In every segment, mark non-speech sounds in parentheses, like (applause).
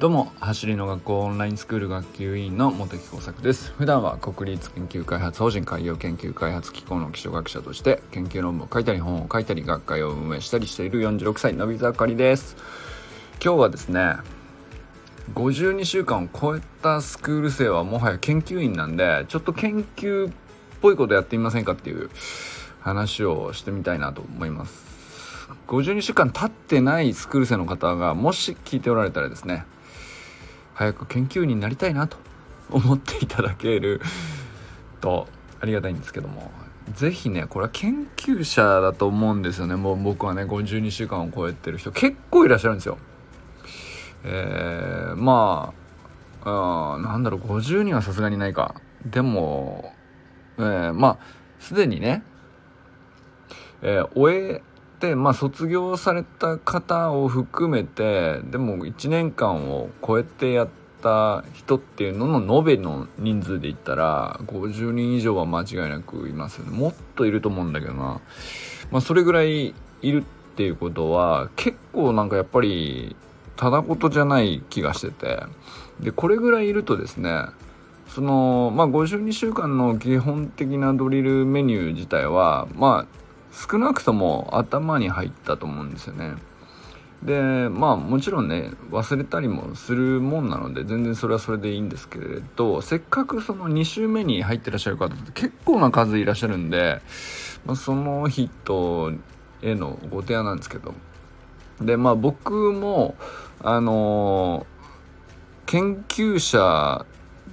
どうも走りの学校オンラインスクール学級委員の茂木耕作です。普段は国立研究開発法人海洋研究開発機構の基礎学者として研究論文を書いたり本を書いたり学会を運営したりしている46歳のび盛りです。今日はですね52週間を超えたスクール生はもはや研究員なんでちょっと研究っぽいことやってみませんかっていう話をしてみたいなと思います。52週間経ってないスクール生の方がもし聞いておられたらですね早く研究員になりたいなと思っていただけるとありがたいんですけども。是非ねこれは研究者だと思うんですよね。もう僕はね52週間を超えてる人結構いらっしゃるんですよ。えー、まああなんだろう50人はさすがにないか。でも、えー、まあすでにね、えー、終えて、まあ、卒業された方を含めてでも1年間を超えてやった人っていうのの延べの人数で言ったら50人以上は間違いなくいますよね。もっといると思うんだけどな、まあ、それぐらいいるっていうことは結構なんかやっぱりただ事じゃない気がしてて。でこれぐらいいるとですねそのまあ52週間の基本的なドリルメニュー自体はまあ少なくとも頭に入ったと思うんですよね。でまあもちろんね忘れたりもするもんなので全然それはそれでいいんですけれどせっかくその2週目に入ってらっしゃる方って結構な数いらっしゃるんで、まあ、その人へのご提案なんですけどでまあ僕もあのー、研究者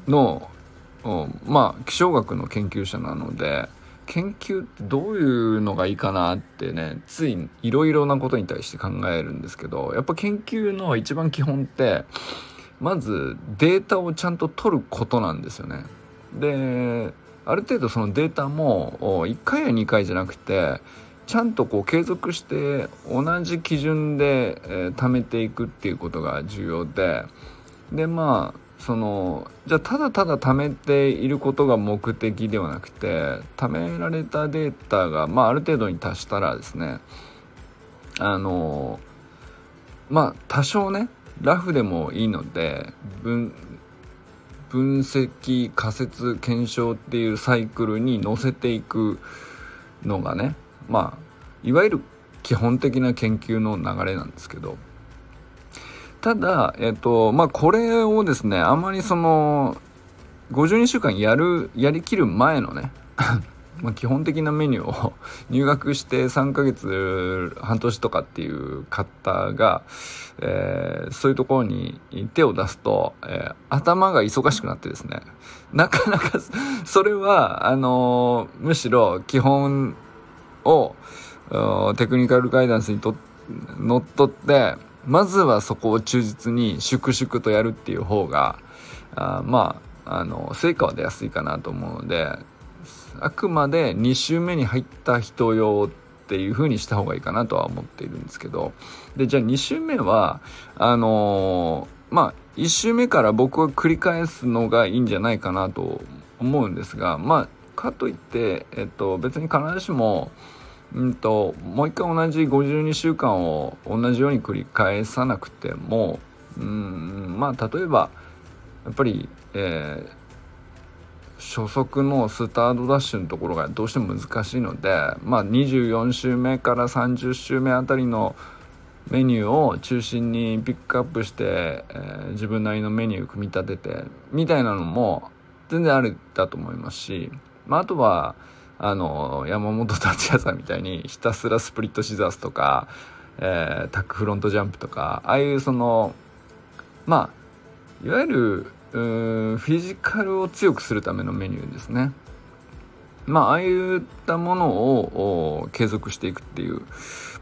のまあ気象学の研究者なので研究ってどういうのがいいかなってねついいろいろなことに対して考えるんですけどやっぱ研究の一番基本ってまずデータをちゃんと取ることなんですよね。である程度そのデータも1回や2回じゃなくてちゃんとこう継続して同じ基準で、え、貯めていくっていうことが重要ででまあそのじゃあただただ貯めていることが目的ではなくて貯められたデータが、まあ、ある程度に達したらですねあのまあ多少ねラフでもいいので分分析仮説検証っていうサイクルに乗せていくのがねまあいわゆる基本的な研究の流れなんですけどただ、えっと、まあ、これをですね、あまりその、52週間やる、やりきる前のね、(laughs) まあ基本的なメニューを (laughs) 入学して3ヶ月半年とかっていう方が、えー、そういうところに手を出すと、えー、頭が忙しくなってですねなかなか (laughs) それはあのー、むしろ基本をテクニカルガイダンスにと乗っ取ってまずはそこを忠実に粛々とやるっていう方があまああの成果は出やすいかなと思うのであくまで2週目に入った人用っていう風にした方がいいかなとは思っているんですけどでじゃあ2週目はあのー、まあ1週目から僕は繰り返すのがいいんじゃないかなと思うんですがまあかといって、えっと、別に必ずしもうんともう一回同じ52週間を同じように繰り返さなくてもうんまあ例えばやっぱり、えー、初速のスタートダッシュのところがどうしても難しいので、まあ、24週目から30週目あたりのメニューを中心にピックアップして、えー、自分なりのメニュー組み立ててみたいなのも全然あるだと思いますし、まあ、あとはあの山本達也さんみたいにひたすらスプリットシザースとか、えー、タックフロントジャンプとかああいうそのまあいわゆるフィジカルを強くするためのメニューですね。まあ、ああいったものを継続していくっていう、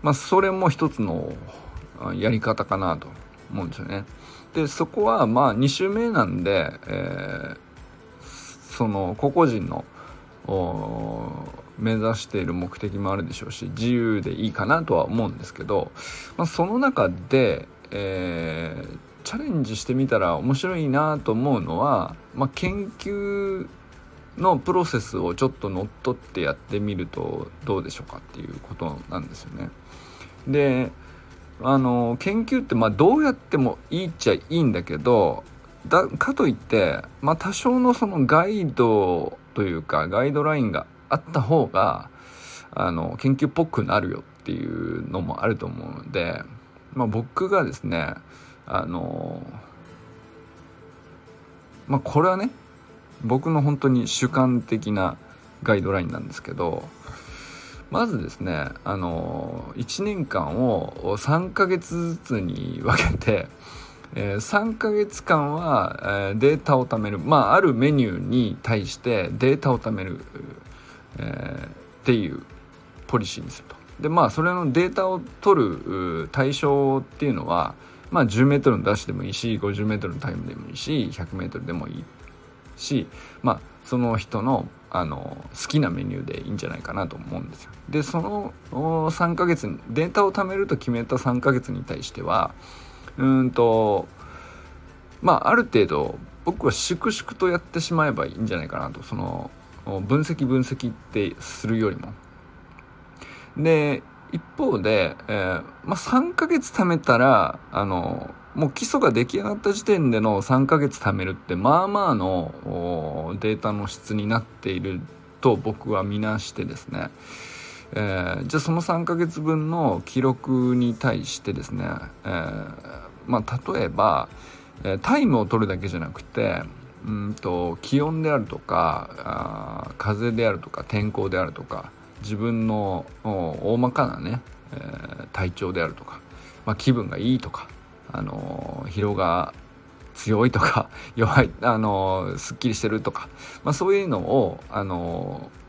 まあ、それも一つのやり方かなと思うんですよね。で、そこはまあ2週目なんで、えー、その個々人の目指している目的もあるでしょうし自由でいいかなとは思うんですけど、まあ、その中で、えー、チャレンジしてみたら面白いなと思うのは、まあ、研究のプロセスをちょっと乗っ取ってやってみるとどうでしょうかっていうことなんですよね。であの研究ってまあどうやってもいいっちゃいいんだけどだかといって、まあ、多少のそのガイドというかガイドラインがあった方があの研究っぽくなるよっていうのもあると思うので、まあ、僕がですねあのまあこれはね僕の本当に主観的なガイドラインなんですけどまずですねあの1年間を3ヶ月ずつに分けて、えー、3ヶ月間は、えー、データを貯めるまああるメニューに対してデータを貯める、えー、っていうポリシーにすると。でまあそれのデータを取る対象っていうのはまあ 10m のダッシュでもいいし 50m のタイムでもいいし 100m でもいいしまあその人のあの好きなメニューでいいんじゃないかなと思うんですよ。でその3ヶ月データを貯めると決めた3ヶ月に対してはうんとまあある程度僕は粛々とやってしまえばいいんじゃないかなとその分析分析ってするよりも。で一方で、えーまあ、3ヶ月貯めたらあのもう基礎が出来上がった時点での3ヶ月貯めるってまあまあのデータの質になっていると僕は見なしてですね、えー、じゃあその3ヶ月分の記録に対してですね、えー、まあ例えば、えタイムを取るだけじゃなくてうんと気温であるとかあ風であるとか天候であるとか自分の大まかなね、えー、体調であるとか、まあ、気分がいいとかあの疲労が強いとか弱いあのすっきりしてるとか、まあ、そういうのをあのまあ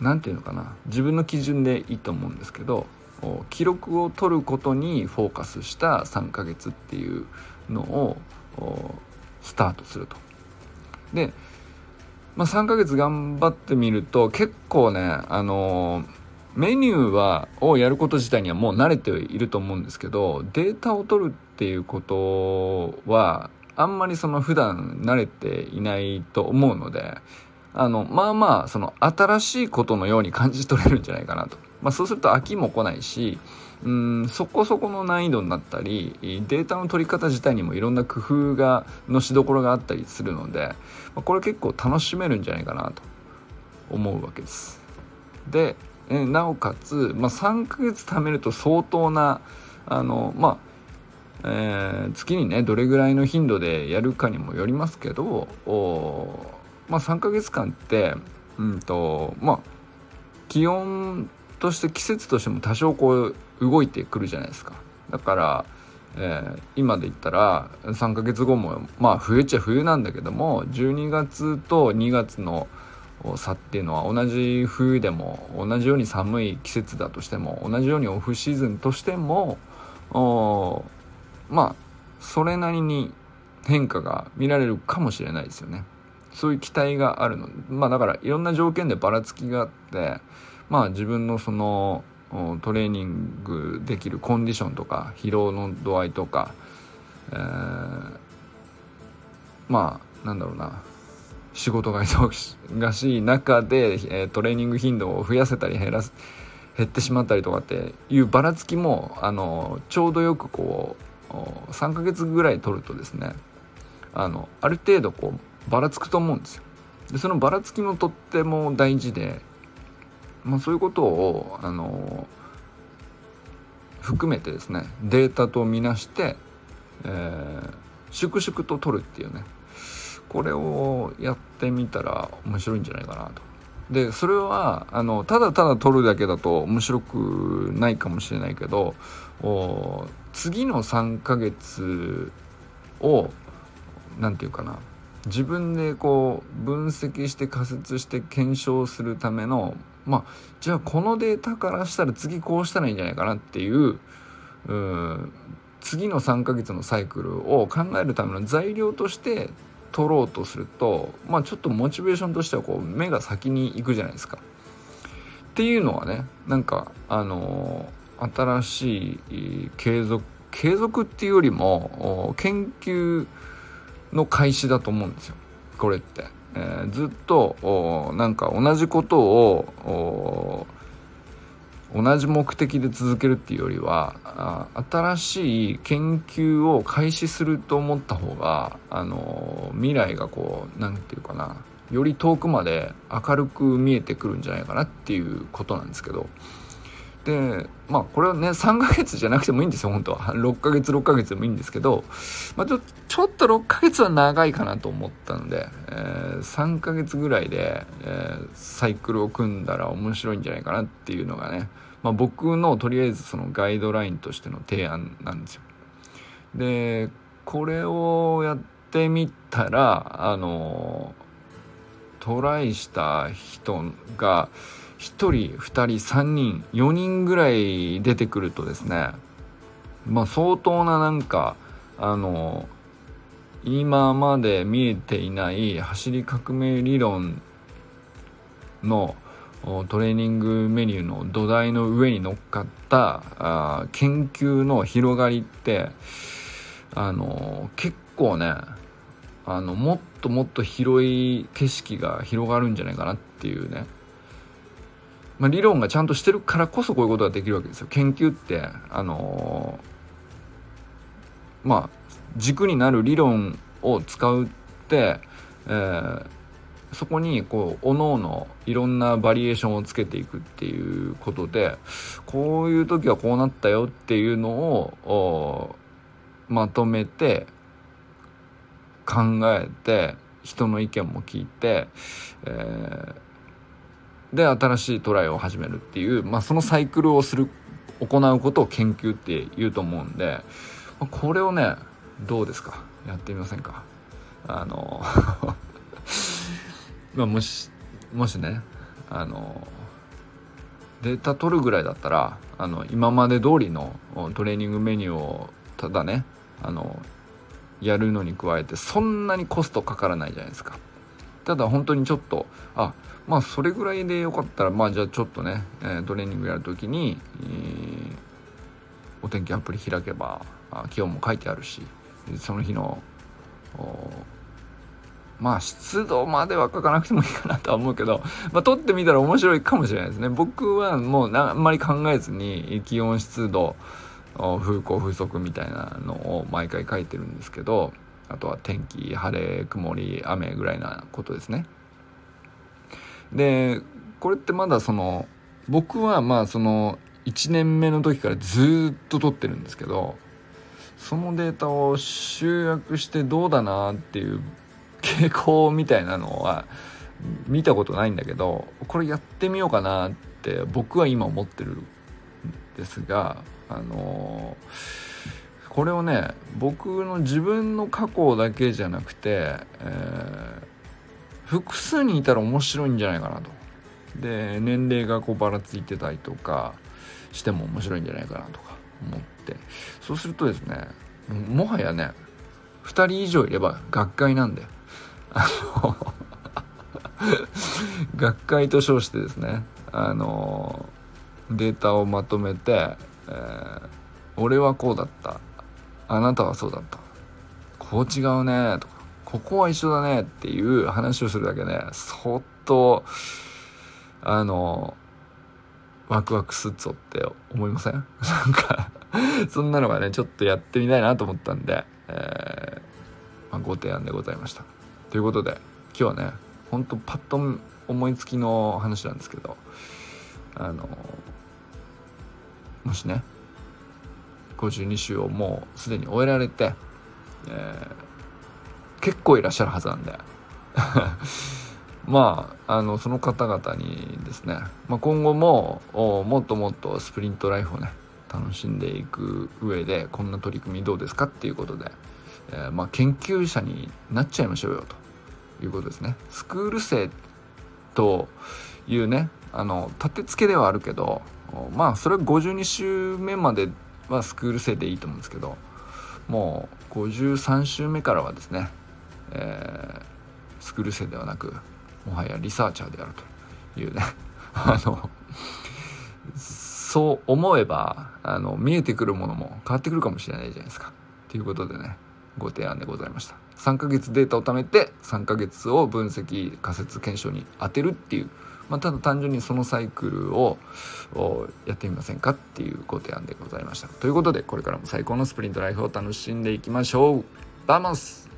何て言うのかな自分の基準でいいと思うんですけど記録を取ることにフォーカスした3ヶ月っていうのをスタートすると。で、まあ、3ヶ月頑張ってみると結構ねあのメニューはをやること自体にはもう慣れていると思うんですけどデータを取るっていうことはあんまりその普段慣れていないと思うのであのまあまあその新しいことのように感じ取れるんじゃないかなと、まあ、そうすると飽きも来ないしうんそこそこの難易度になったりデータの取り方自体にもいろんな工夫がのしどころがあったりするので、まあ、これ結構楽しめるんじゃないかなと思うわけです。でえなおかつ、まあ、3ヶ月貯めると相当なあのまあ、えー、月にねどれぐらいの頻度でやるかにもよりますけどお、まあ、3ヶ月間ってうんとまあ気温として季節としても多少こう動いてくるじゃないですかだから、えー、今で言ったら3ヶ月後もまあ冬っちゃ冬なんだけども12月と2月の差っていうのは同じ冬でも同じように寒い季節だとしても同じようにオフシーズンとしてもまあそれなりに変化が見られるかもしれないですよね。そういう期待があるの。まあだからいろんな条件でばらつきがあってまあ自分のそのトレーニングできるコンディションとか疲労の度合いとか、えー、まあなんだろうな。仕事が忙しい中で、えー、トレーニング頻度を増やせたり減らす減ってしまったりとかっていうばらつきもあのちょうどよくこう3ヶ月ぐらい取るとですねあのある程度こうばらつくと思うんですよ。でそのばらつきもとっても大事で、まあ、そういうことをあの含めてですねデータとみなして、えー、粛々と取るっていうねこれをやってみたら面白いんじゃないかなと。でそれはあのただただ撮るだけだと面白くないかもしれないけど次の3ヶ月を何て言うかな自分でこう分析して仮説して検証するためのまあじゃあこのデータからしたら次こうしたらいいんじゃないかなっていうう次の3ヶ月のサイクルを考えるための材料として取ろうとするとまあちょっとモチベーションとしてはこう目が先に行くじゃないですか。っていうのはねなんかあの新しい継続継続っていうよりも研究の開始だと思うんですよこれって。えー、ずっとなんか同じことを同じ目的で続けるっていうよりは新しい研究を開始すると思った方があの未来がこう何て言うかなより遠くまで明るく見えてくるんじゃないかなっていうことなんですけどでまあこれはね3ヶ月じゃなくてもいいんですよ本当は6ヶ月6ヶ月でもいいんですけど、まあ、ちょちょっと6ヶ月は長いかなと思ったので、えー、3ヶ月ぐらいで、えー、サイクルを組んだら面白いんじゃないかなっていうのがね、まあ、僕のとりあえずそのガイドラインとしての提案なんですよ。でこれをやってみたらあのトライした人が1人2人3人4人ぐらい出てくるとですねまあ相当ななんかあの今まで見えていない走り革命理論のトレーニングメニューの土台の上に乗っかったあ研究の広がりってあの結構ねあのもっともっと広い景色が広がるんじゃないかなっていうねまあ、理論がちゃんとしてるからこそこういうことができるわけですよ。研究ってあのー、まあ軸になる理論を使うって、えー、そこにこう各々いろんなバリエーションをつけていくっていうことでこういう時はこうなったよっていうのをまとめて考えて人の意見も聞いて、えーで新しいトライを始めるっていう、まあ、そのサイクルをする行うことを研究って言うと思うんでこれをねどうですか？やってみませんか？あの (laughs) まあもしもしねあのデータ取るぐらいだったらあの今まで通りのトレーニングメニューをただねあのやるのに加えてそんなにコストかからないじゃないですか。ただ本当にちょっとあまあそれぐらいでよかったらまあじゃあちょっとね、えー、トレーニングやるときに、えー、お天気アプリ開けば気温も書いてあるしその日のまあ湿度までは書かなくてもいいかなとは思うけど、まあ、撮ってみたら面白いかもしれないですね。僕はもうあんまり考えずに気温湿度風向風速みたいなのを毎回書いてるんですけどあとは天気晴れ曇り雨ぐらいなことですね。でこれってまだその僕はまあその1年目の時からずっと取ってるんですけどそのデータを集約してどうだなっていう傾向みたいなのは見たことないんだけどこれやってみようかなって僕は今思ってるんですがあのこれをね僕の自分の過去だけじゃなくて、えー複数にいたら面白いんじゃないかなと。で年齢がこうばらついてたりとかしても面白いんじゃないかなとか思って。そうするとですねもはやね2人以上いれば学会なんであの (laughs) 学会と称してですねあのデータをまとめて、えー、俺はこうだった。あなたはそうだった。こう違うね。とかここは一緒だねっていう話をするだけで、そっと、あの、ワクワクすっぞって思いません？(laughs) なんかそんなのがね、ちょっとやってみたいなと思ったんで、えー、まあ、ご提案でございました。ということで、今日はね、ほんとパッと思いつきの話なんですけど、あの、もしね、52週をもうすでに終えられて、えー結構いらっしゃるはずなんで (laughs) まああのその方々にですね、まあ、今後ももっともっとスプリントライフをね楽しんでいく上でこんな取り組みどうですかっていうことで、えー、まあ、研究者になっちゃいましょうよということですね。スクール生というねあの立て付けではあるけどまあそれは52週目まではスクール生でいいと思うんですけどもう53週目からはですねえー、スクール生ではなくもはやリサーチャーであるというね (laughs) あのそう思えばあの見えてくるものも変わってくるかもしれないじゃないですか。ということでねご提案でございました。3ヶ月データを貯めて3ヶ月を分析仮説検証に当てるっていうまあ、ただ単純にそのサイクルをやってみませんかっていうご提案でございました。ということでこれからも最高のスプリントライフを楽しんでいきましょう。 Vamos。